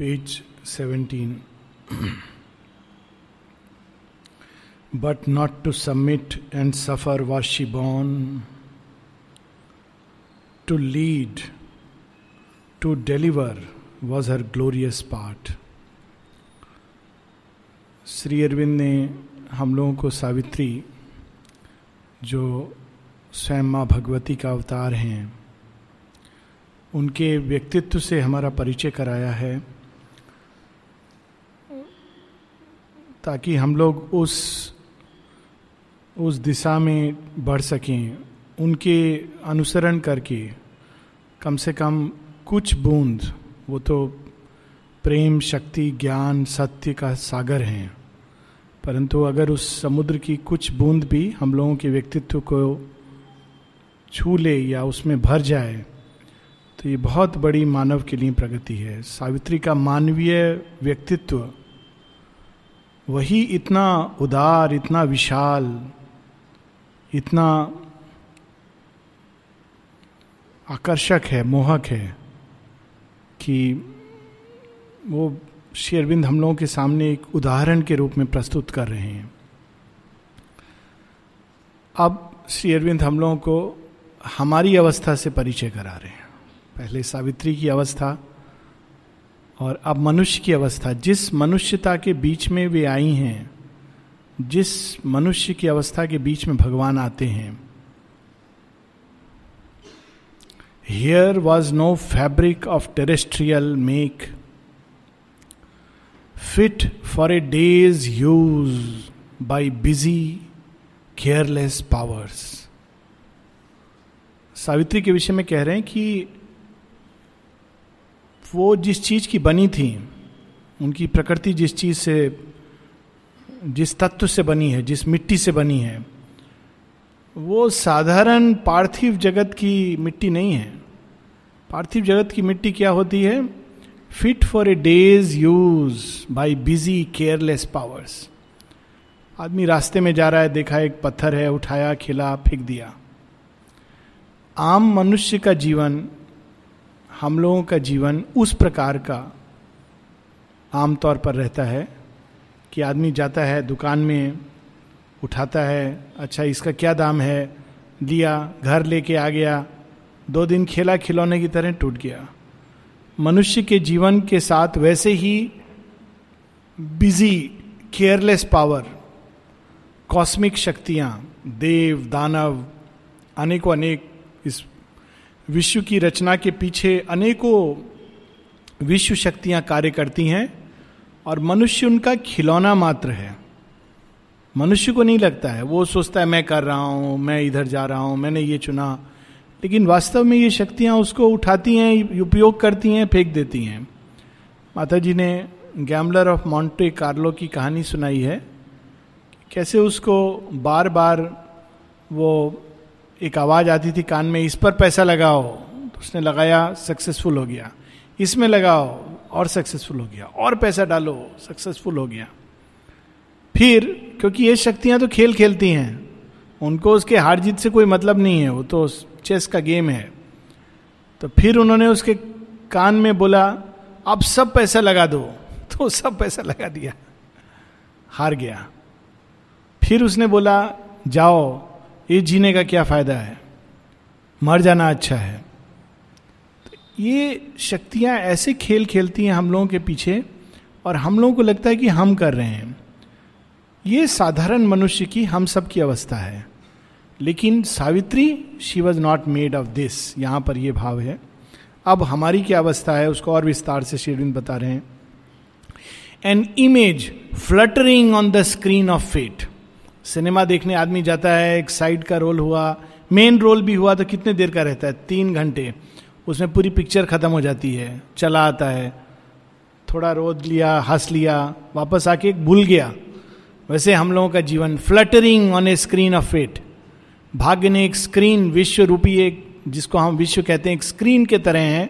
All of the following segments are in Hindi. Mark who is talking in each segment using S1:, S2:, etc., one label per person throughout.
S1: Page seventeen but not to submit and suffer was she born to lead to deliver was her glorious part Shri Aurobindo ने हम लोगों को सावित्री, जो स्वयं माँ भगवती का अवतार हैं, उनके व्यक्तित्व से हमारा परिचय कराया है। ताकि हम लोग उस उस दिशा में बढ़ सकें, उनके अनुसरण करके। कम से कम कुछ बूंद, वो तो प्रेम, शक्ति, ज्ञान, सत्य का सागर हैं। परंतु अगर उस समुद्र की कुछ बूंद भी हम लोगों के व्यक्तित्व को छू ले या उसमें भर जाए तो ये बहुत बड़ी मानव के लिए प्रगति है। सावित्री का मानवीय व्यक्तित्व वही इतना उदार, इतना विशाल, इतना आकर्षक है, मोहक है कि वो शेरविंद हम लोगों के सामने एक उदाहरण के रूप में प्रस्तुत कर रहे हैं। अब श्री अरविंद हम लोगों को हमारी अवस्था से परिचय करा रहे हैं। पहले सावित्री की अवस्था और अब मनुष्य की अवस्था। जिस मनुष्यता के बीच में वे आई हैं, जिस मनुष्य की अवस्था के बीच में भगवान आते हैं here was no fabric of terrestrial make fit for a day's use by busy careless powers Savitri के विषय में कह रहे हैं कि वो जिस चीज़ की बनी थी, उनकी प्रकृति जिस चीज़ से, जिस तत्व से बनी है, जिस मिट्टी से बनी है, वो साधारण पार्थिव जगत की मिट्टी नहीं है। पार्थिव जगत की मिट्टी क्या होती है? Fit for a day's use by busy careless powers आदमी रास्ते में जा रहा है, देखा एक पत्थर है, उठाया, खिला, फेंक दिया। आम मनुष्य का जीवन हम लोगों का जीवन उस प्रकार का आमतौर पर रहता है कि आदमी जाता है, दुकान में उठाता है अच्छा इसका क्या दाम है? लिया, घर लेके आ गया, दो दिन खेला, खिलौने की तरह टूट गया। मनुष्य के जीवन के साथ वैसे ही बिज़ी केयरलेस पावर कॉस्मिक शक्तियाँ, देव, दानव, अनेकों अनेक इस विश्व की रचना के पीछे अनेकों विश्व शक्तियाँ कार्य करती हैं और मनुष्य उनका खिलौना मात्र है। मनुष्य को नहीं लगता है, वो सोचता है, मैं कर रहा हूँ, मैं इधर जा रहा हूँ, मैंने ये चुना। लेकिन वास्तव में ये शक्तियाँ उसको उठाती हैं, उपयोग करती हैं, फेंक देती हैं। माता जी ने गैमलर ऑफ़ मॉन्टे कार्लो की कहानी सुनाई है। कैसे उसको बार बार वो एक आवाज़ आती थी कान में, इस पर पैसा लगाओ। तो उसने लगाया, सक्सेसफुल हो गया। इसमें लगाओ और सक्सेसफुल हो गया। और पैसा डालो, सक्सेसफुल हो गया। फिर, क्योंकि ये शक्तियाँ तो खेल खेलती हैं, उनको उसके हार जीत से कोई मतलब नहीं है, वो तो चेस का गेम है। तो फिर उन्होंने उसके कान में बोला, अब सब पैसा लगा दो। तो सब पैसा लगा दिया, हार गया। फिर उसने बोला, जाओ ये जीने का क्या फ़ायदा है? मर जाना अच्छा है। तो ये शक्तियाँ ऐसे खेल खेलती हैं हम लोगों के पीछे और हम लोगों को लगता है कि हम कर रहे हैं। ये साधारण मनुष्य की हम सब की अवस्था है। लेकिन Savitri she was not made of this यहाँ पर यह भाव है। अब हमारी क्या अवस्था है? उसको और विस्तार से शेरविंद बता रहे हैं। An image fluttering on the screen of fate cinema देखने आदमी जाता है, एक साइड का रोल हुआ मेन रोल भी हुआ तो कितने देर का रहता है? तीन घंटे। उसमें पूरी पिक्चर खत्म हो जाती है, चला आता है। थोड़ा रोद लिया, हंस लिया, वापस आके एक भूल गया। वैसे हम लोगों का जीवन fluttering on a screen of fate भाग्य ने एक स्क्रीन विश्व रूपी एक, जिसको हम विश्व कहते हैं, एक स्क्रीन के तरह हैं,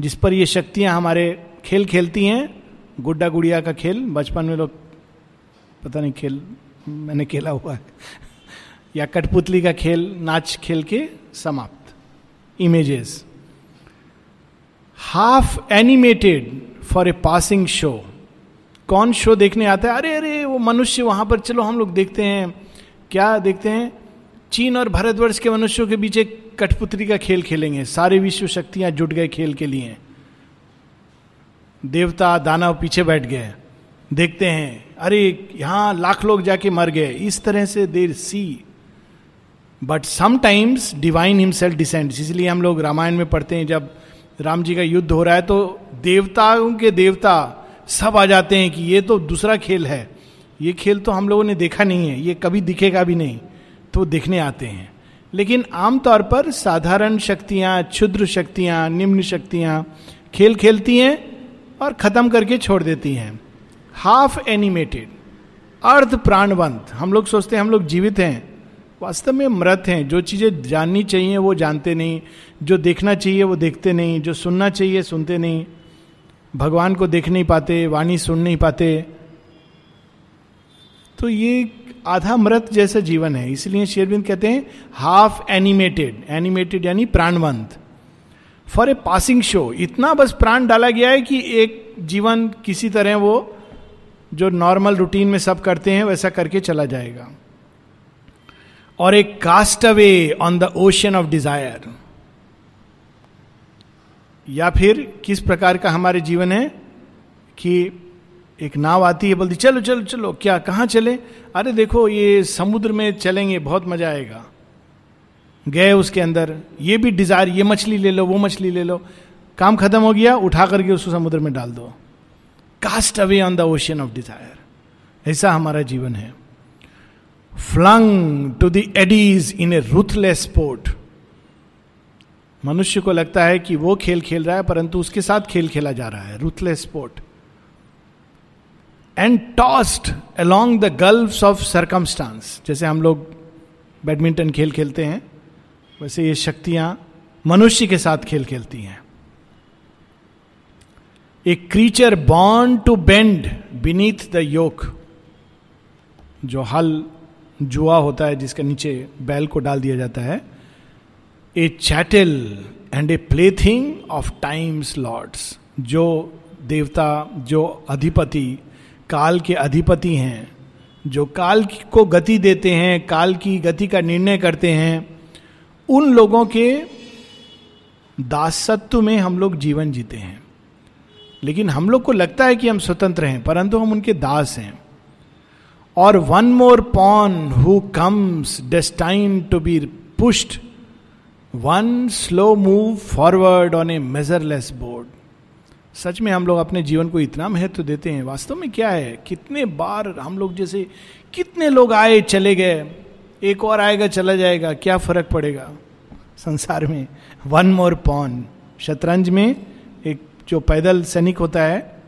S1: जिस पर ये शक्तियाँ हमारे खेल खेलती हैं। गुड्डा गुड़िया का खेल, बचपन में लोग, पता नहीं खेल मैंने खेला हुआ है। या कठपुतली का खेल, नाच खेल के समाप्त। Images half animated for a passing show कौन शो देखने आता है? अरे अरे, वो मनुष्य वहाँ पर, चलो हम लोग देखते हैं। क्या देखते हैं? चीन और भारतवर्ष के मनुष्यों के बीच एक कठपुतली का खेल खेलेंगे। सारे विश्व शक्तियाँ जुट गए खेल के लिए। देवता, दानव पीछे बैठ गए। देखते हैं। अरे, यहाँ लाख लोग जाके मर गए। इस तरह से देर सी but sometimes divine himself descend इसलिए हम लोग रामायण में पढ़ते हैं, जब राम जी का युद्ध हो रहा है तो देवताओं के देवता सब आ जाते हैं कि ये तो दूसरा खेल है। ये खेल तो हम लोगों ने देखा नहीं है, ये कभी दिखेगा भी नहीं तो देखने आते हैं। लेकिन आमतौर पर साधारण शक्तियाँ, क्षुद्र शक्तियाँ, निम्न शक्तियाँ खेल खेलती हैं और खत्म करके छोड़ देती हैं। हाफ़ एनिमेटेड अर्ध प्राणवंत। हम लोग सोचते हैं, हम लोग जीवित हैं। वास्तव में मृत हैं। जो चीज़ें जाननी चाहिए, वो जानते नहीं। जो देखना चाहिए, वो देखते नहीं। जो सुनना चाहिए, सुनते नहीं। भगवान को देख नहीं पाते, वाणी सुन नहीं पाते। तो ये आधा मृत जैसा जीवन है। इसलिए शेरविंद कहते हैं हाफ़ एनिमेटेड एनिमेटेड यानी प्राणवंत। फॉर ए पासिंग शो इतना बस प्राण डाला गया है कि एक जीवन किसी तरह वो जो नॉर्मल रूटीन में सब करते हैं, वैसा करके चला जाएगा। और एक cast away on the ocean of desire या फिर किस प्रकार का हमारे जीवन है कि एक नाव आती है, बोलती, चलो चलो चलो, क्या, कहाँ चले? अरे देखो, ये समुद्र में चलेंगे, बहुत मज़ा आएगा। गए उसके अंदर, ये भी डिज़ायर ये मछली ले लो, वो मछली ले लो। काम खत्म हो गया, उठा करके उसको समुद्र में डाल दो। Cast away on the ocean of desire ऐसा हमारा जीवन है। Flung to the eddies in a ruthless sport मनुष्य को लगता है कि वो खेल खेल रहा है, परंतु उसके साथ खेल खेला जा रहा है। Ruthless sport and tossed along the gulf of circumstance जैसे हम लोग बैडमिंटन खेल खेलते हैं, वैसे ये शक्तियाँ मनुष्य के साथ खेल खेलती हैं। A creature born to bend beneath the yoke जो हल जुआ होता है, जिसके नीचे बैल को डाल दिया जाता है a chattel and a plaything of time's lords जो देवता, जो अधिपति, काल के अधिपति हैं, जो काल को गति देते हैं, काल की गति का निर्णय करते हैं, उन लोगों के दासत्व में हम लोग जीवन जीते हैं। लेकिन हम लोग को लगता है कि हम स्वतंत्र हैं, परंतु हम उनके दास हैं। और one more pawn who comes destined to be pushed one slow move forward on a measureless board सच में हम लोग अपने जीवन को इतना महत्व देते हैं। वास्तव में क्या है? कितने बार हम लोग जैसे कितने लोग आए, चले गए, एक और आएगा, चला जाएगा, क्या फ़र्क पड़ेगा? संसार में वन मोर पॉन शतरंज में जो पैदल सैनिक होता है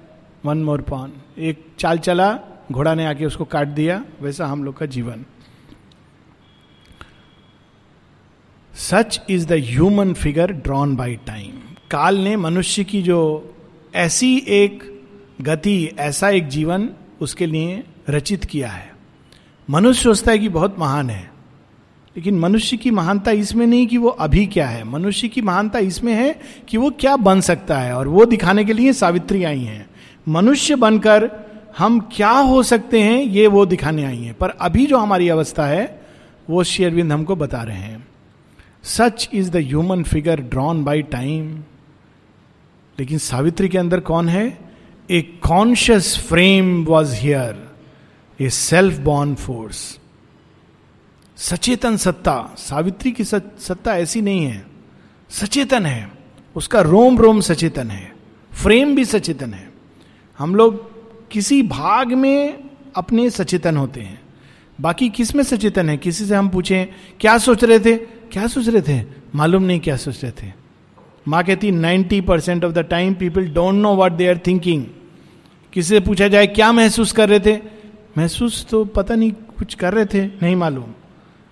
S1: वन मोर पॉन एक चाल चला, घोड़ा ने आके उसको काट दिया, वैसा हम लोग का जीवन। Such is the human figure drawn by time काल ने मनुष्य की जो ऐसी एक गति, ऐसा एक जीवन उसके लिए रचित किया है। मनुष्य सोचता है कि बहुत महान है। लेकिन मनुष्य की महानता इसमें नहीं कि वो अभी क्या है। मनुष्य की महानता इसमें है कि वो क्या बन सकता है और वो दिखाने के लिए सावित्री आई हैं। मनुष्य बनकर हम क्या हो सकते हैं, ये वो दिखाने आई हैं। पर अभी जो हमारी अवस्था है, वो शेरविंद हमको बता रहे हैं। Such is the human figure drawn by time. लेकिन सावित्री के अंदर कौन है? A conscious frame was here, a self born force. सचेतन सत्ता, सावित्री की सत्ता ऐसी नहीं है। सचेतन है। उसका रोम रोम सचेतन है। फ्रेम भी सचेतन है। हम लोग किसी भाग में अपने सचेतन होते हैं। बाकी किसमें सचेतन है, किसी से हम पूछें, क्या सोच रहे थे? क्या सोच रहे थे? मालूम नहीं क्या सोच रहे थे। माँ कहती ninety percent of the time people don't know what they are thinking किसी से पूछा जाए, क्या महसूस कर रहे थे? महसूस तो पता नहीं कुछ कर रहे थे, नहीं मालूम।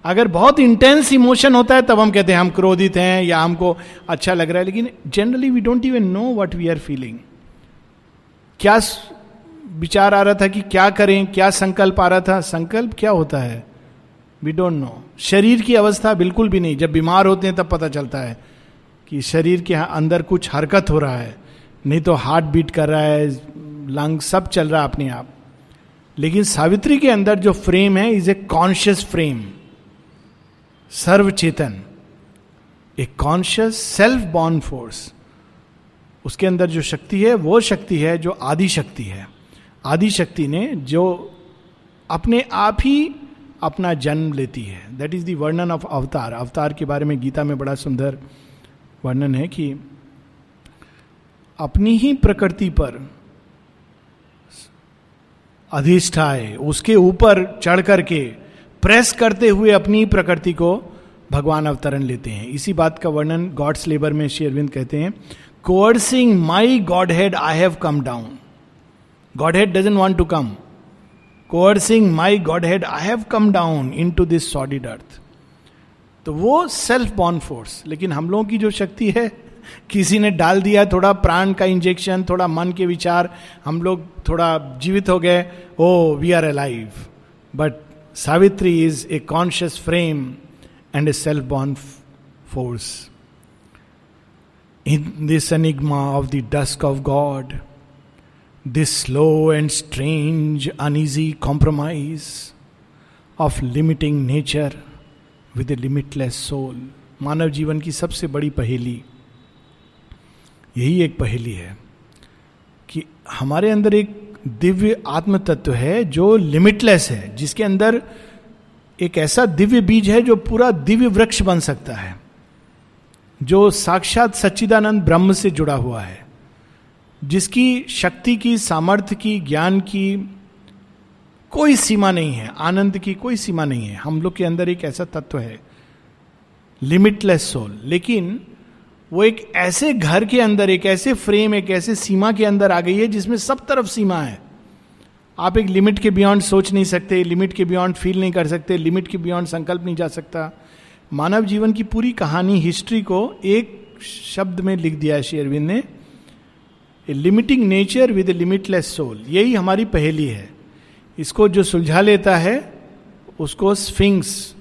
S1: अगर बहुत इंटेंस इमोशन होता है, तब हम कहते हैं, हम क्रोधित हैं, या हमको अच्छा लग रहा है। लेकिन generally we don't even know what we are feeling क्या विचार आ रहा था कि क्या करें, क्या संकल्प आ रहा था? संकल्प क्या होता है? वी डोंट नो शरीर की अवस्था बिल्कुल भी नहीं। जब बीमार होते हैं, तब पता चलता है कि शरीर के अंदर कुछ हरकत हो रहा है। नहीं तो हार्ट बीट कर रहा है लंग सब चल रहा है अपने आप। लेकिन सावित्री के अंदर जो फ्रेम है इज़ ए कॉन्शियस फ्रेम सर्व चेतन a conscious self born force उसके अंदर जो शक्ति है, वो शक्ति है, जो आदि शक्ति है। आदि शक्ति ने जो अपने आप ही अपना जन्म लेती है। दैट इज़ वर्णन ऑफ़ अवतार। अवतार के बारे में गीता में बड़ा सुंदर वर्णन है कि अपनी ही प्रकृति पर अधिष्ठाए, उसके ऊपर चढ़ करके प्रेस करते हुए अपनी प्रकृति को भगवान अवतरण लेते हैं। इसी बात का वर्णन गॉड्स लेबर में शेरविंद कहते हैं coercing my godhead I have come down godhead doesn't want to come coercing my godhead I have come down into this sordid earth तो वो सेल्फ बॉर्न फोर्स लेकिन हम लोगों की जो शक्ति है, किसी ने डाल दिया थोड़ा प्राण का इंजेक्शन थोड़ा मन के विचार, हम लोग थोड़ा जीवित हो गए ओ we are alive but Savitri is a conscious frame and a self born force in this enigma of the dusk of God this slow and strange uneasy compromise of limiting nature with a limitless soul मानव जीवन की सबसे बड़ी पहेली, यही एक पहेली है कि हमारे अंदर एक दिव्य आत्म तत्व है जो लिमिटलेस है, जिसके अंदर एक ऐसा दिव्य बीज है जो पूरा दिव्य वृक्ष बन सकता है, जो साक्षात सच्चिदानंद ब्रह्म से जुड़ा हुआ है, जिसकी शक्ति की, सामर्थ्य की, ज्ञान की कोई सीमा नहीं है, आनंद की कोई सीमा नहीं है। हम लोग के अंदर एक ऐसा तत्व है लिमिटलेस सोल लेकिन वो एक ऐसे घर के अंदर, एक ऐसे फ्रेम एक ऐसे सीमा के अंदर आ गई है जिसमें सब तरफ़ सीमा है। आप एक लिमिट के बियॉन्ड सोच नहीं सकते लिमिट के बियॉन्ड फील नहीं कर सकते लिमिट के बियॉन्ड संकल्प नहीं जा सकता। मानव जीवन की पूरी कहानी हिस्ट्री को एक शब्द में लिख दिया है शेरविंद ने। A limiting nature with a limitless soul यही हमारी पहेली है। इसको जो सुलझा लेता है, उसको स्फिंग्स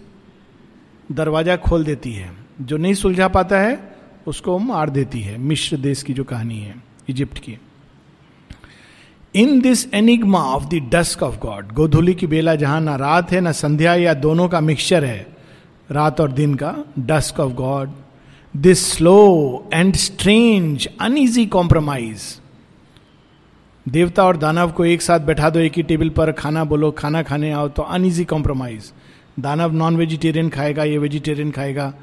S1: दरवाज़ा खोल देती है। जो नहीं सुलझा पाता है उसको मार देती है मिश्र देश की जो कहानी है, इजिप्ट की। In this enigma of the dusk of God, गोधुली की बेला जहाँ ना रात है, ना संध्या, या दोनों का मिक्सचर है, रात और दिन का, dusk of God, this slow and strange uneasy compromise. देवता और दानव को एक साथ बैठा दो, एक ही टेबल पर खाना बोलो, खाना खाने आओ तो अनइजी कॉम्प्रोमाइज। दानव नॉन वेजिटेरियन खाएगा, ये वेजिटेरियन खाएगा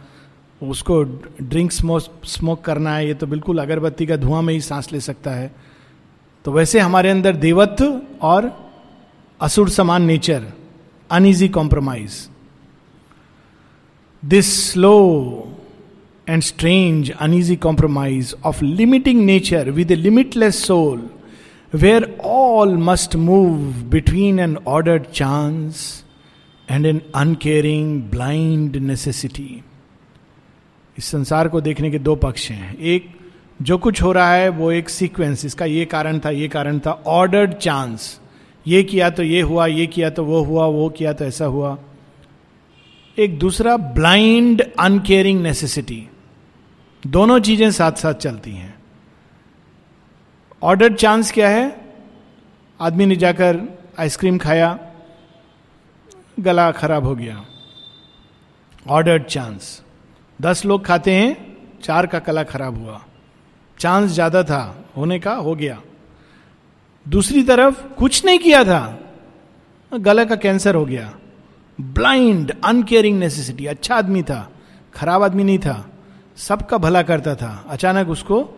S1: उसको ड्रिंक स्मोक स्मोक करना है, ये तो बिल्कुल अगरबत्ती का धुआँ में ही सांस ले सकता है। तो वैसे हमारे अंदर देवत्व और असुर समान nature uneasy compromise this slow and strange uneasy compromise of limiting nature with a limitless soul where all must move between an ordered chance and an uncaring blind necessity इस संसार को देखने के दो पक्ष हैं। एक, जो कुछ हो रहा है, वो एक सीक्वेंस इसका ये कारण था, ये कारण था ऑर्डर्ड चांस ये किया तो ये हुआ, ये किया तो वो हुआ, वो किया तो ऐसा हुआ। एक दूसरा ब्लाइंड अनकेयरिंग नेसेसिटी दोनों चीज़ें साथ साथ चलती हैं। ऑर्डर्ड चांस क्या है? आदमी ने जाकर आइसक्रीम खाया, गला खराब हो गया। ऑर्डर्ड चांस दस लोग खाते हैं, चार का कला खराब हुआ। चांस ज़्यादा था, होने का हो गया। दूसरी तरफ़ कुछ नहीं किया था, गला का कैंसर हो गया। ब्लाइंड, अनकेयरिंग नेसेसिटी अच्छा आदमी था, खराब आदमी नहीं था, सबका भला करता था। अचानक उसको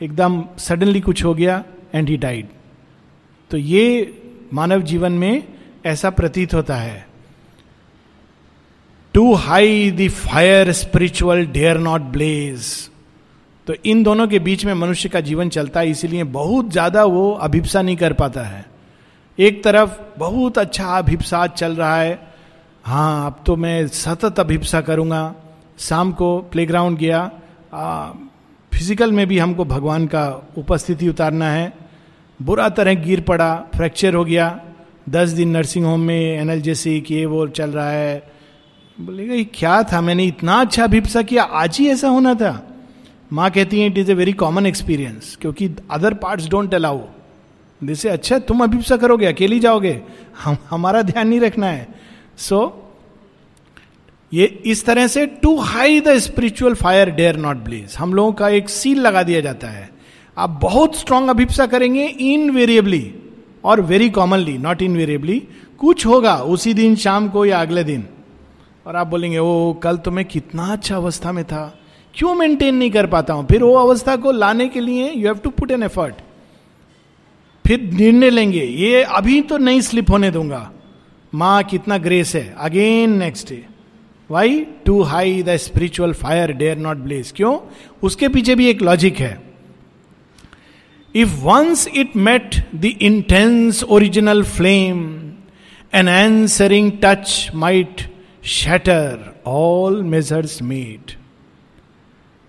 S1: एकदम सडनली कुछ हो गया एंड ही डाइड तो ये मानव जीवन में ऐसा प्रतीत होता है। Too high the fire spiritual dare not blaze तो इन दोनों के बीच में मनुष्य का जीवन चलता है इसीलिए बहुत ज़्यादा वो अभिप्सा नहीं कर पाता है। एक तरफ़ बहुत अच्छा अभिप्सा चल रहा है हाँ अब तो मैं सतत अभिप्सा करूँगा। शाम को प्लेग्राउंड गया आ, फ़िज़िकल में भी हमको भगवान का उपस्थिति उतारना है। बुरा तरह गिर पड़ा फ्रैक्चर हो गया। दस दिन नर्सिंग होम में एनर्जेसिक ये वो चल रहा है। बोलेगा ये क्या था? मैंने इतना अच्छा अभिप्सा किया आज ही ऐसा होना था। माँ कहती है it is a very common experience क्योंकि अदर पार्ट्स डोंट अलाउ जैसे अच्छा तुम अभिप्सा करोगे अकेली जाओगे? हम हमारा ध्यान नहीं रखना है। सो so, ये इस तरह से too high the spiritual fire dare not blaze हम लोगों का एक सील लगा दिया जाता है। आप बहुत स्ट्रांग अभिप्सा करेंगे इनवेरिएबली और वेरी कॉमनली नॉट इनवेरिएबली कुछ होगा उसी दिन शाम को या अगले दिन। और आप बोलेंगे, ओ, कल तो मैं कितना अच्छा अवस्था में था। क्यों मेंटेन नहीं कर पाता हूँ? फिर वो अवस्था को लाने के लिए you have to put an effort फिर निर्णय लेंगे, ये अभी तो नहीं स्लिप होने दूँगा। माँ, कितना ग्रेस है। Again next day why too high the spiritual fire dare not blaze क्यों? उसके पीछे भी एक लॉजिक है। If once it met the intense original flame an answering touch might shatter all measures made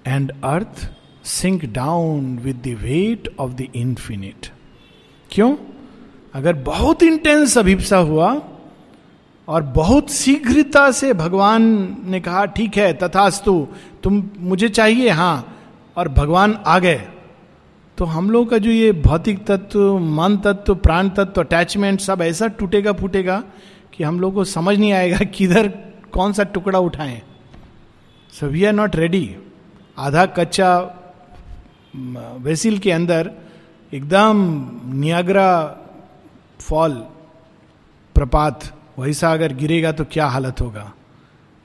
S1: and earth sink down with the weight of the infinite क्यों? अगर बहुत इंटेंस अभिप्सा हुआ, और बहुत शीघ्रता से भगवान ने कहा, ठीक है, तथास्तु, तुम, मुझे चाहिए हाँ और भगवान आ गए. तो हम लोग का जो ये भौतिक तत्व, मन तत्व, प्राण तत्व अटैचमेंट सब ऐसा टूटेगा फूटेगा कि हम लोग को समझ नहीं आएगा किधर कौन सा टुकड़ा उठाएँ। So we are not ready आधा कच्चा वेसिल के अंदर एकदम नियाग्रा फॉल, प्रपात वैसा अगर गिरेगा तो क्या हालत होगा?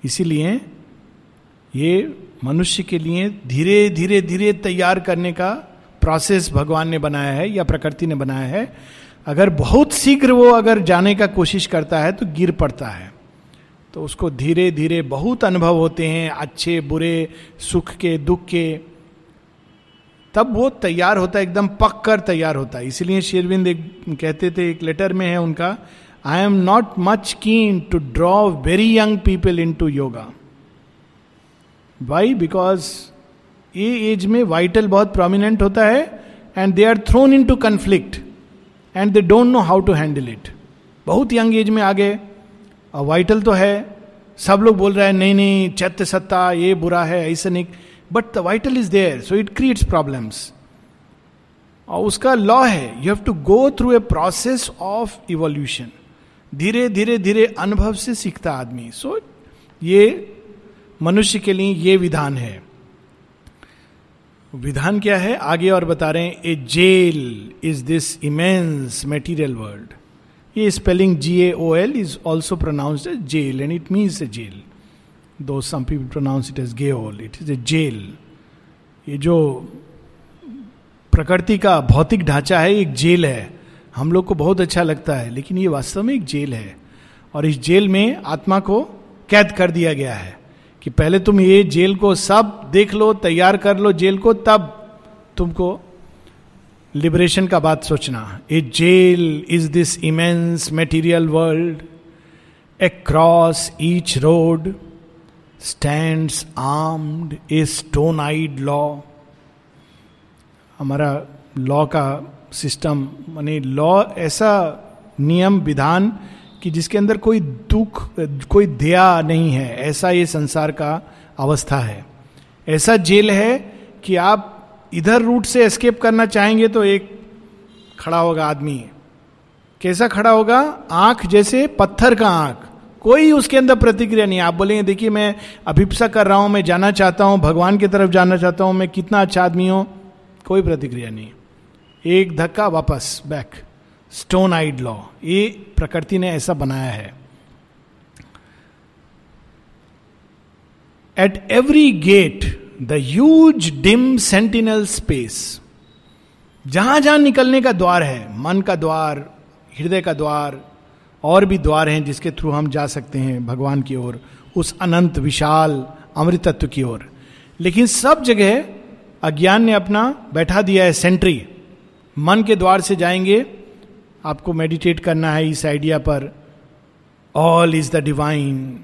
S1: इसीलिए ये मनुष्य के लिए धीरे धीरे धीरे तैयार करने का प्रोसेस भगवान ने बनाया है या प्रकृति ने बनाया है। अगर बहुत शीघ्र वो अगर जाने का कोशिश करता है तो गिर पड़ता है। तो उसको धीरे धीरे बहुत अनुभव होते हैं, अच्छे, बुरे, सुख के, दुख के। तब वो तैयार होता है, एकदम पक कर तैयार होता है। इसलिए शेरविंद एक, कहते थे, एक लेटर में है उनका I am not much keen to draw very young people into yoga why because ये एज में वाइटल बहुत प्रोमिनेंट होता है and they are thrown into conflict and they don't know how to handle it बहुत यंग एज में आ गए और वाइटल तो है. सब लोग बोल रहे हैं नहीं नहीं चैत्य सत्ता ये बुरा है ऐसे नहीं. But the vital is there so it creates problems और उसका लॉ है you have to go through a process of evolution धीरे धीरे धीरे अनुभव से सीखता आदमी। सो so, ये मनुष्य के लिए ये विधान है। विधान क्या है? आगे और बता रहे हैं, a gaol is this immense material world. ये spelling G A O L is also pronounced as jail and it means a jail though some people pronounce it as gaol it is A jail ये जो प्रकृति का भौतिक ढांचा है, एक जेल है। हम लोग को बहुत अच्छा लगता है, लेकिन ये वास्तव में एक जेल है। और इस जेल में आत्मा को कैद कर दिया गया है। कि पहले तुम ये जेल को सब देख लो, तैयार कर लो जेल को, तब तुमको लिबरेशन का बात सोचना a gaol is this immense material world cross each road stand armed a stone eyed law हमारा लॉ का सिस्टम मानी लॉ ऐसा नियम, विधान कि जिसके अंदर कोई दुख, कोई दया नहीं है, ऐसा ये संसार का अवस्था है। ऐसा जेल है कि आप इधर रूट से एस्केप करना चाहेंगे तो एक खड़ा होगा आदमी। कैसा खड़ा होगा? आँख जैसे पत्थर का आँख। कोई उसके अंदर प्रतिक्रिया नहीं। आप बोलेंगे, देखिए, मैं अभिप्सा कर रहा हूँ, मैं जाना चाहता हूँ, भगवान की तरफ़ जाना चाहता हूँ, मैं कितना अच्छा आदमी हूँ। कोई प्रतिक्रिया नहीं। एक धक्का वापस, बैक। स्टोन आइड लॉ ये प्रकृति ने ऐसा बनाया है। At every gate the huge dim sentinel space जहाँ जहाँ निकलने का द्वार है, मन का द्वार, हृदय का द्वार, और भी द्वार हैं जिसके थ्रू हम जा सकते हैं भगवान की ओर, उस अनंत, विशाल, अमृतत्व की ओर। लेकिन सब जगह अज्ञान ने अपना बैठा दिया है सेंट्री मन के द्वार से जाएँगे आपको मेडिटेट करना है इस आइडिया पर all is the divine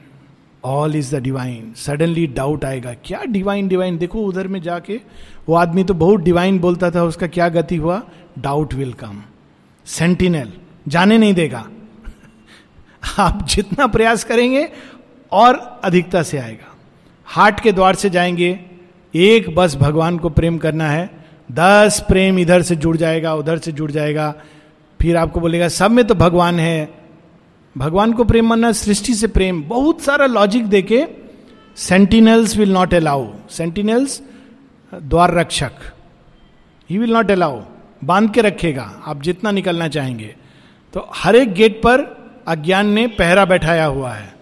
S1: all is the divine suddenly doubt आएगा, क्या डिवाइन डिवाइन देखो उधर में जाके, वो आदमी तो बहुत डिवाइन बोलता था, उसका क्या गति हुआ? डाउट विल कम सेंटिनल जाने नहीं देगा। आप जितना प्रयास करेंगे, और अधिकता से आएगा। हार्ट के द्वार से जाएँगे, एक बस भगवान को प्रेम करना है, दस प्रेम इधर से जुड़ जाएगा, उधर से जुड़ जाएगा। फिर आपको बोलेगा, सब में तो भगवान है। भगवान को प्रेम मानना, सृष्टि से प्रेम। बहुत सारा लॉजिक देके sentinels will not allow sentinels द्वार रक्षक। ही विल नॉट अलाउ बाँध के रखेगा। आप जितना निकलना चाहेंगे। तो हर एक गेट पर अज्ञान ने पहरा बैठाया हुआ है।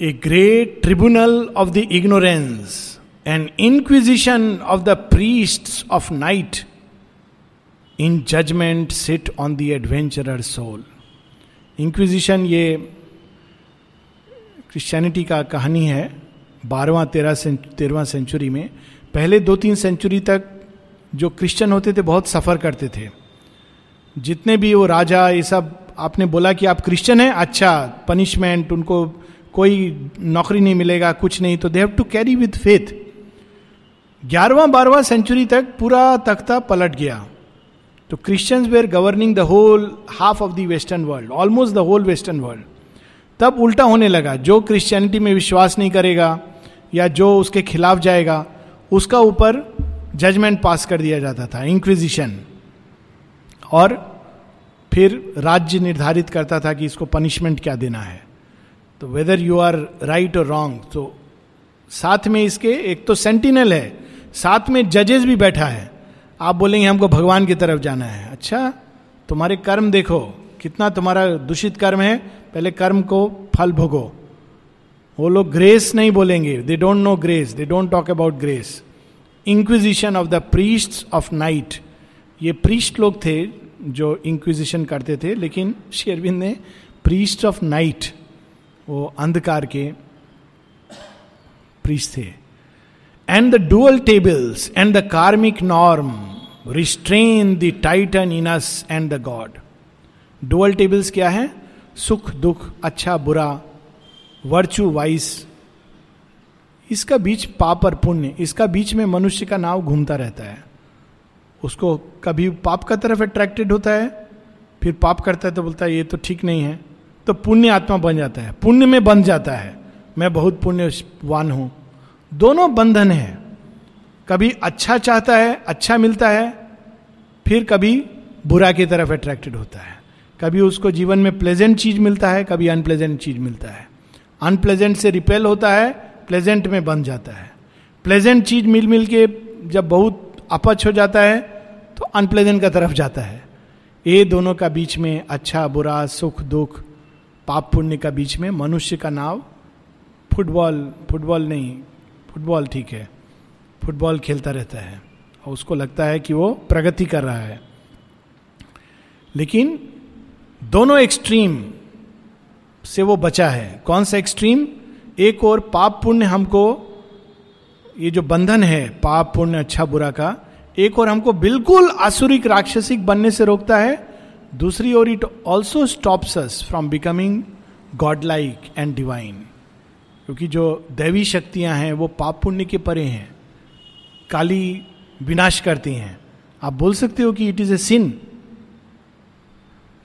S1: A great tribunal of the ignorance and inquisition of the priest of night in judgment sit on the adventurer soul inquisition ये क्रिश्चियनिटी का कहानी है बारहवा, तेरह तेरहवा सेंचुरी में। पहले दो तीन सेंचुरी तक जो क्रिश्चियन होते थे, बहुत सफ़र करते थे। जितने भी वो राजा, ये सब, आपने बोला कि आप क्रिश्चियन हैं अच्छा पनिशमेंट उनको कोई नौकरी नहीं मिलेगा, कुछ नहीं तो they have to carry with faith ग्यारहवा, बारहवा सेंचुरी तक पूरा तख्ता पलट गया। तो Christians were governing the whole half of the western world almost the whole western world तब उल्टा होने लगा, जो क्रिश्चियनिटी में विश्वास नहीं करेगा, या जो उसके खिलाफ जाएगा, उसका ऊपर जजमेंट पास कर दिया जाता था इंक्विजिशन और फिर राज्य निर्धारित करता था कि इसको पनिशमेंट क्या देना है। तो वेदर यू आर राइट और रॉन्ग तो साथ में इसके, एक तो सेंटिनल है, साथ में जजेस भी बैठा है। आप बोलेंगे, हमको भगवान की तरफ़ जाना है। अच्छा तुम्हारे कर्म देखो, कितना तुम्हारा दूषित कर्म है। पहले कर्म को फल भोगो। वो लोग ग्रेस नहीं बोलेंगे। They don't know grace they don't talk about grace inquisition of the priest of night ये प्रीस्ट लोग थे जो इंक्विजिशन करते थे, लेकिन शेरविंद ने प्रीस्ट ऑफ़ नाइट वो अंधकार के प्रीस्ट थे। And the dual tables and the karmic norm restrain the titan in us and the god dual tables क्या है? सुख, दुख अच्छा बुरा वर्चू वाइस इसका बीच पाप और पुण्य, इसका बीच में मनुष्य का नाव घूमता रहता है। उसको कभी पाप का तरफ़ अट्रैक्टेड होता है, फिर पाप करता है तो बोलता है, ये तो ठीक नहीं है। तो पुण्य आत्मा बन जाता है। पुण्य में बन जाता है। मैं बहुत पुण्यवान हूँ। दोनों बंधन है। कभी अच्छा चाहता है अच्छा मिलता है, फिर कभी बुरा की तरफ़ अट्रैक्टेड होता है। कभी उसको जीवन में प्लेजेंट चीज़ मिलता है, कभी अनप्लेजेंट चीज़ मिलता है। अनप्लेजेंट से रिपेल होता है प्लेजेंट में बन जाता है। प्लेजेंट चीज़ मिल मिल के जब बहुत अपच हो जाता है तो अनप्लेजेंट का तरफ़ जाता है। ये दोनों का बीच में अच्छा बुरा, सुख, दुख, पाप पुण्य का बीच में मनुष्य का नाव फुटबॉल फुटबॉल नहीं, फुटबॉल ठीक है। फुटबॉल खेलता रहता है और उसको लगता है कि वो प्रगति कर रहा है। लेकिन दोनों एक्सट्रीम से वो बचा है। कौन सा एक्सट्रीम एक और पाप पुण्य हमको, ये जो बंधन है, पाप पुण्य अच्छा बुरा का, एक और हमको बिल्कुल आसुरिक राक्षसिक बनने से रोकता है। दूसरी ओर it also stops us from becoming godlike and divine क्योंकि जो दैवी शक्तियाँ हैं, वो पाप पुण्य के परे हैं। काली विनाश करती हैं। आप बोल सकते हो कि it is a sin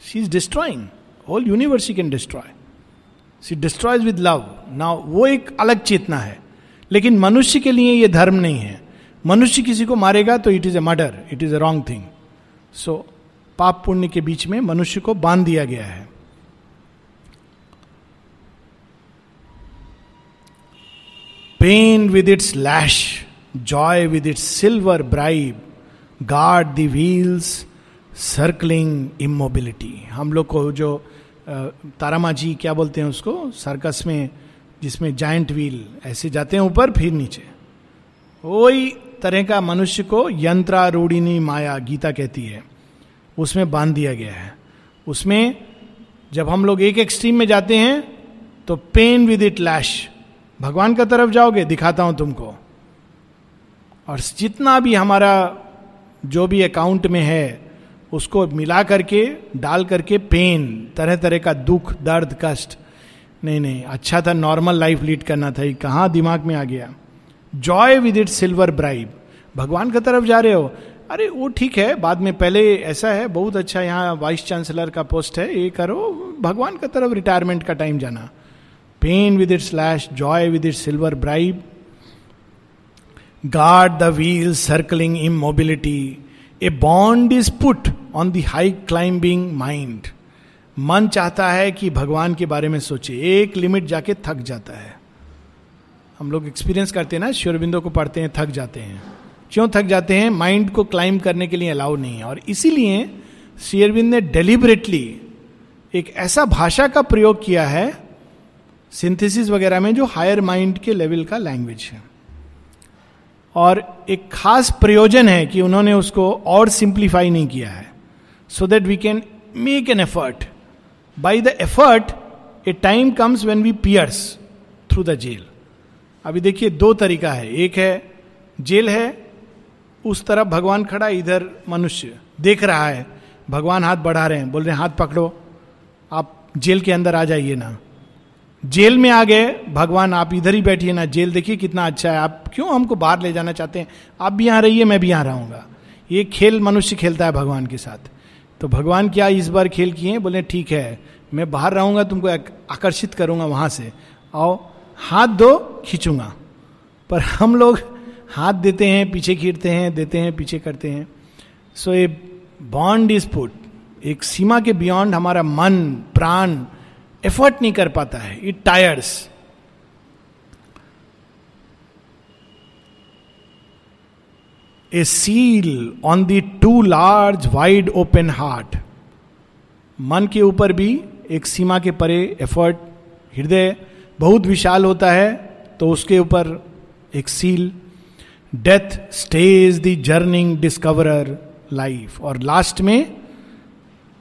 S1: she is destroying whole universe can destroy she destroys with love now वो एक अलग चेतना है। लेकिन मनुष्य के लिए ये धर्म नहीं है। मनुष्य किसी को मारेगा तो it is a murder it is a wrong thing so पाप पुण्य के बीच में मनुष्य को बाँध दिया गया है। Pain with its lash joy with its silver bribe guard the wheels circling immobility हम लोग को जो तारामा जी क्या बोलते हैं उसको? सर्कस में, जिसमें जाइंट व्हील ऐसे जाते हैं ऊपर, फिर नीचे। वही तरह का मनुष्य को यंत्रारूढ़िनी माया, गीता कहती है। उसमें बाँध दिया गया है। उसमें, जब हम लोग एक एक्सट्रीम में जाते हैं तो पेन विद इट लैश भगवान का तरफ़ जाओगे, दिखाता हूँ तुमको। और जितना भी हमारा जो भी अकाउंट में है, उसको मिला करके, डाल करके पेन तरह तरह का दुख, दर्द, कष्ट। नहीं नहीं अच्छा था नॉर्मल लाइफ लीड करना था। कहाँ दिमाग में आ गया? Joy with it silver bribe भगवान की तरफ़ जा रहे हो। अरे, वो ठीक है, बाद में पहले ऐसा है, बहुत अच्छा यहाँ वाइस चांसलर का पोस्ट है, ये करो। भगवान की तरफ़ रिटायरमेंट का टाइम जाना। Pain with it slash joy with it silver bribe guard the wheel circling immobility a bond is put on the high climbing mind मन चाहता है कि भगवान के बारे में सोचे। एक लिमिट जाके थक जाता है। हम लोग एक्सपीरियंस करते हैं ना शिवरबिंदो को पढ़ते हैं, थक जाते हैं। क्यों थक जाते हैं? माइंड को क्लाइंब करने के लिए अलाउ नहीं है। और इसीलिए शेयरबिंद ने डेलिबरेटली एक ऐसा भाषा का प्रयोग किया है सिंथेसिस वगैरह में, जो हायर माइंड के लेवल का लैंग्वेज है। और एक खास प्रयोजन है कि उन्होंने उसको और सिंप्लीफाई नहीं किया है so that we can make an effort by the effort a time comes when we pierce through the gaol अभी देखिए दो तरीका है। एक है जेल है, उस तरफ़ भगवान खड़ा, इधर मनुष्य देख रहा है। भगवान हाथ बढ़ा रहे हैं, बोल रहे हैं, हाथ पकड़ो, आप जेल के अंदर आ जाइए ना। जेल में आ गए, भगवान आप इधर ही बैठिए ना, जेल देखिए कितना अच्छा है। आप क्यों हमको बाहर ले जाना चाहते हैं? आप भी यहाँ रहिए, मैं भी यहाँ रहूँगा। ये खेल मनुष्य खेलता है भगवान के साथ। तो भगवान क्या इस बार खेल किए बोले, ठीक है, मैं बाहर रहूँगा, तुमको आकर्षित करूँगा वहाँ से। आओ, हाथ दो, खींचूँगा। पर हम लोग हाथ देते हैं, पीछे खींचते हैं, देते हैं, पीछे करते हैं। So a bond is put एक सीमा के बियॉन्ड हमारा मन, प्राण एफर्ट नहीं कर पाता है। It tires a seal on the too large wide open heart मन के ऊपर भी एक सीमा के परे एफर्ट हृदय बहुत विशाल होता है तो उसके ऊपर एक seal death stage the journeying discoverer life और लास्ट में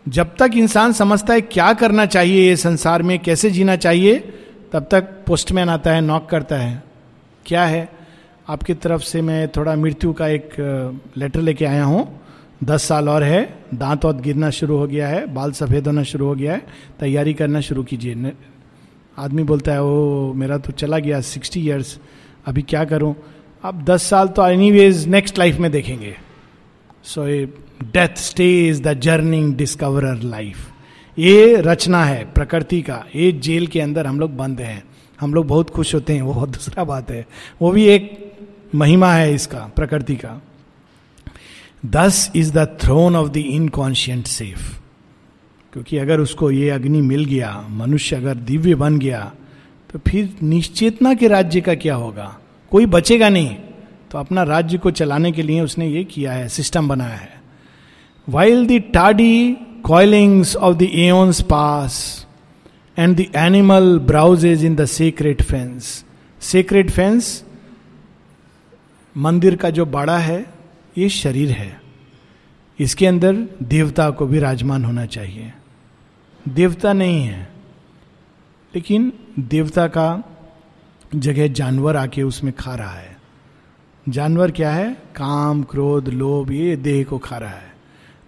S1: जब तक इंसान समझता है क्या करना चाहिए ये संसार में, कैसे जीना चाहिए, तब तक पोस्टमैन आता है नॉक करता है। क्या है? आपकी तरफ़ से मैं थोड़ा मृत्यु का एक लेटर लेके आया हूँ। दस साल और है। दांत और गिरना शुरू हो गया है। बाल सफ़ेद होना शुरू हो गया है। तैयारी करना शुरू कीजिए। आदमी बोलता है ओ मेरा तो चला गया सिक्सटी ईयर्स अभी क्या करूँ? अब दस साल तो एनी वेज नेक्स्ट लाइफ में देखेंगे। So a death stage the journeying discoverer life ये रचना है प्रकृति का। ये जेल के अंदर हम लोग बंद हैं। हम लोग बहुत खुश होते हैं। वो दूसरा बात है। वो भी एक महिमा है इसका, प्रकृति का। This is the throne of the inconscient self क्योंकि अगर उसको ये अग्नि मिल गया, मनुष्य अगर दिव्य बन गया तो फिर निश्चेतना के राज्य का क्या होगा? कोई बचेगा नहीं। तो अपना राज्य को चलाने के लिए उसने ये किया है सिस्टम बनाया है। While the Tadi coilings of the aeons pass and the animal browses in the secret fence secret fence मंदिर का जो बाड़ा है ये शरीर है इसके अंदर देवता को भी राजमान होना चाहिए देवता नहीं है लेकिन देवता का जगह जानवर आके उसमें खा रहा है जानवर क्या है काम क्रोध लोभ ये देह को खा रहा है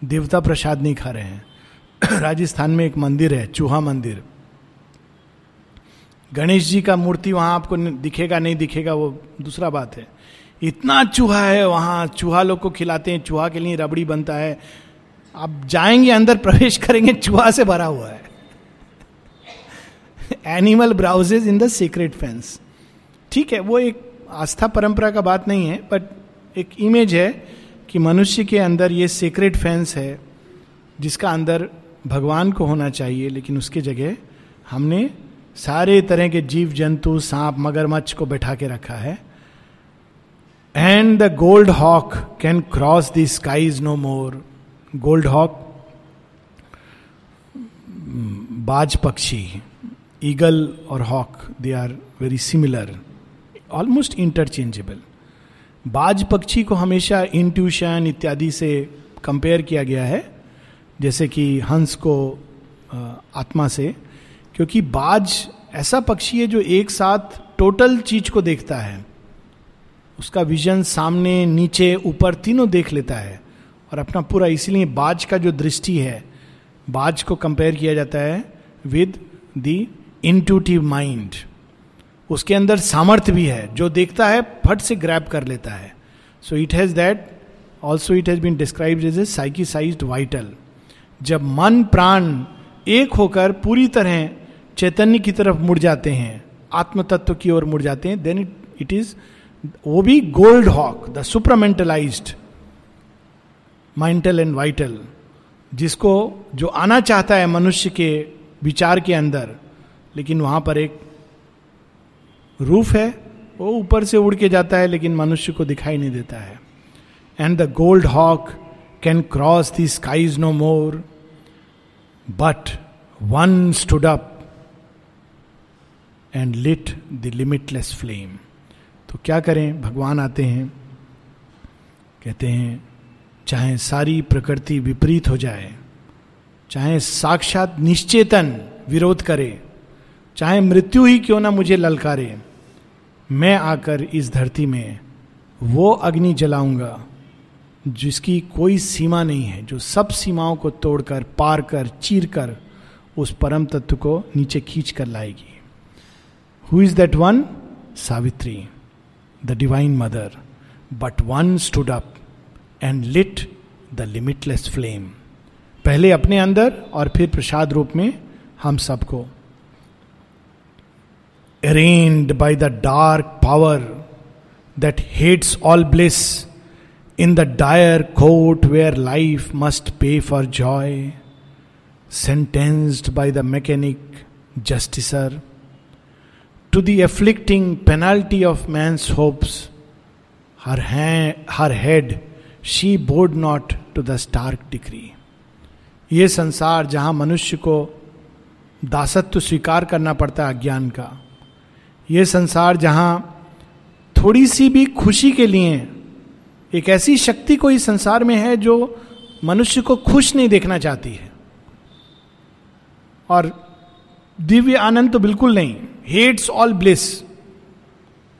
S1: देवता प्रसाद नहीं खा रहे हैं। राजस्थान में एक मंदिर है, चूहा मंदिर। गणेश जी का मूर्ति वहाँ आपको दिखेगा, नहीं दिखेगा, वो दूसरा बात है। इतना चूहा है वहाँ, चूहा लोग को खिलाते हैं, चूहा के लिए रबड़ी बनता है। आप जाएँगे, अंदर प्रवेश करेंगे, चूहा से भरा हुआ है। Animal browses in the secret fence ठीक है, वो एक आस्था परंपरा का बात नहीं है बट एक इमेज है। कि मनुष्य के अंदर ये सीक्रेट फेंस है, जिसका अंदर भगवान को होना चाहिए, लेकिन उसके जगह हमने सारे तरह के जीव, जंतु, सांप, मगरमच्छ को बैठा के रखा है। And the gold hawk can cross the skies no more gold hawk बाज पक्षी ईगल और hawk they are very similar almost interchangeable बाज पक्षी को हमेशा इंट्यूशन इत्यादि से कंपेयर किया गया है, जैसे कि हंस को आत्मा से, क्योंकि बाज ऐसा पक्षी है जो एक साथ टोटल चीज़ को देखता है। उसका विजन सामने, नीचे, ऊपर तीनों देख लेता है, और अपना पूरा इसीलिए बाज का जो दृष्टि है, बाज को कंपेयर किया जाता है विद द इंटूटिव माइंड उसके अंदर सामर्थ्य भी है, जो देखता है, फट से ग्रैप कर लेता है। So it has that also it has been describe as a साइकिसाइज vital जब मन, प्राण एक होकर पूरी तरह चैतन्य की तरफ़ मुड़ जाते हैं आत्म तत्व की ओर मुड़ जाते हैं देन इट इट इज़ वो भी gold hawk the supermentalised mental and vital जिसको जो आना चाहता है मनुष्य के विचार के अंदर, लेकिन वहाँ पर एक रूफ है, वो ऊपर से उड़ के जाता है, लेकिन मनुष्य को दिखाई नहीं देता है। And the gold hawk can cross the skies no more but one stood up and lit the limitless flame तो क्या करें? भगवान आते हैं, कहते हैं, चाहे सारी प्रकृति विपरीत हो जाए, चाहे साक्षात निश्चेतन विरोध करे, चाहे मृत्यु ही क्यों ना मुझे ललकारे मैं आकर इस धरती में वो अग्नि जलाऊँगा, जिसकी कोई सीमा नहीं है, जो सब सीमाओं को तोड़कर पार कर चीर कर उस परम तत्व को नीचे खींच कर लाएगी। Who is that one Savitri the divine mother but one stood up and lit the limitless flame पहले अपने अंदर और फिर प्रसाद रूप में हम सबको। Arraigned by the dark power that hates all bliss in the dire court where life must pay for joy sentenced by the mechanic justicer to the afflicting penalty of man's hopes, her, hand, her head she bowed not to the stark decree ये संसार जहाँ मनुष्य को दासत्व स्वीकार करना पड़ता है अज्ञान का ये संसार जहाँ थोड़ी सी भी खुशी के लिए एक ऐसी शक्ति कोई संसार में है जो मनुष्य को खुश नहीं देखना चाहती है। और दिव्य आनंद तो बिल्कुल नहीं हेट्स ऑल ब्लिस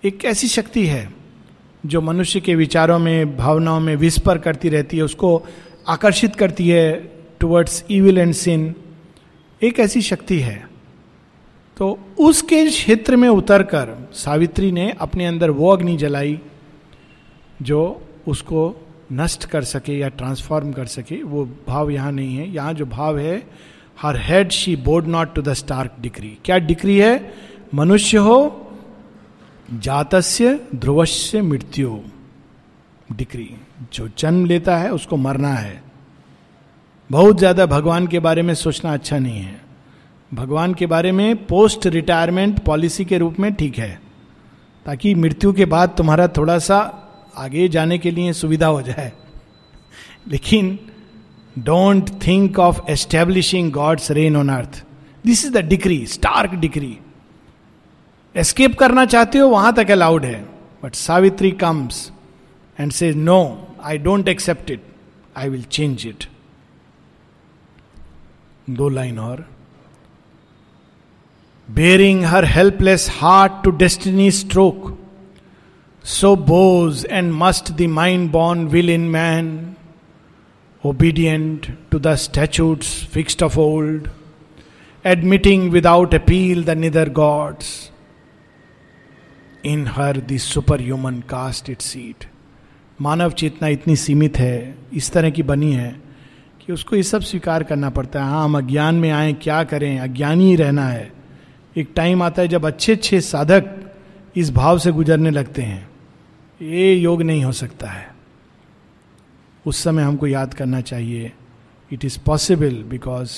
S1: एक ऐसी शक्ति है जो मनुष्य के विचारों में, भावनाओं में विस्पर करती रहती है, उसको आकर्षित करती है टुवर्ड्स इविल एंड सिन एक ऐसी शक्ति है। तो उसके क्षेत्र में उतरकर सावित्री ने अपने अंदर वो अग्नि जलाई जो उसको नष्ट कर सके या ट्रांसफॉर्म कर सके। वो भाव यहाँ नहीं है। यहाँ जो भाव है her head she bowed not to the stark decree क्या डिक्री है? मनुष्य हो, जातस्य, ध्रुवस्य मृत्यु डिक्री जो जन्म लेता है, उसको मरना है। बहुत ज़्यादा भगवान के बारे में सोचना अच्छा नहीं है। भगवान के बारे में पोस्ट रिटायरमेंट पॉलिसी के रूप में ठीक है, ताकि मृत्यु के बाद तुम्हारा थोड़ा सा आगे जाने के लिए सुविधा हो जाए। लेकिन don't think of establishing God's reign on earth this is the decree stark decree escape करना चाहते हो, वहाँ तक अलाउड है। But Savitri comes and says no I don't accept it I will change it दो लाइन और। Bearing her helpless heart to destiny stroke so bows and must the mind born will in man obedient to the statutes fixed of old, admitting without appeal the nether gods, in her the super human cast it seat मानव चेतना इतनी सीमित है इस तरह की बनी है कि उसको ये सब स्वीकार करना पड़ता है। हाँ हम अज्ञान में आए क्या करें? अज्ञानी ही रहना है। एक टाइम आता है जब अच्छे अच्छे साधक इस भाव से गुजरने लगते हैं। ये योग नहीं हो सकता है। उस समय हमको याद करना चाहिए। It is possible because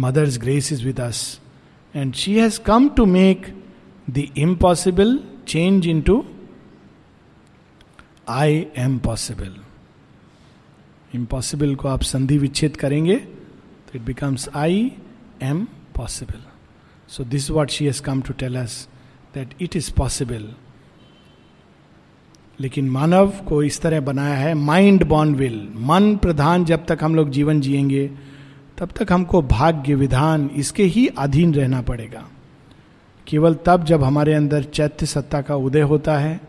S1: mother's grace is with us and she has come to make the impossible change into I am possible impossible को आप संधि विच्छेद करेंगे तो it becomes I am possible so this what she has come to tell us that it is possible लेकिन मानव को इस तरह बनाया है माइंड बॉर्न विल मन प्रधान जब तक हम लोग जीवन जिएँगे, तब तक हमको भाग्य विधान इसके ही अधीन रहना पड़ेगा। केवल तब जब हमारे अंदर चैत्य सत्ता का उदय होता है,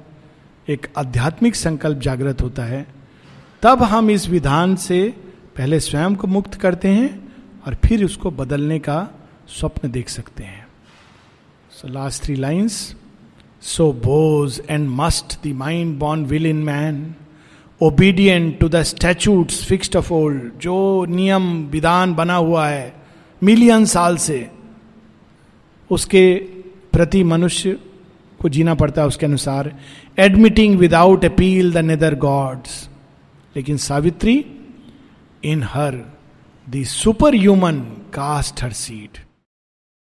S1: एक आध्यात्मिक संकल्प जागृत होता है, तब हम इस विधान से पहले स्वयं को मुक्त करते हैं और फिर उसको बदलने का स्वप्न देख सकते हैं। So last three lines so bows and must the mind born will in man obedient to the statute fixed of old जो नियम विधान बना हुआ है मिलियन साल से, उसके प्रति मनुष्य को जीना पड़ता है उसके अनुसार admitting without appeal the nether gods लेकिन Savitri in her the super human cast her seat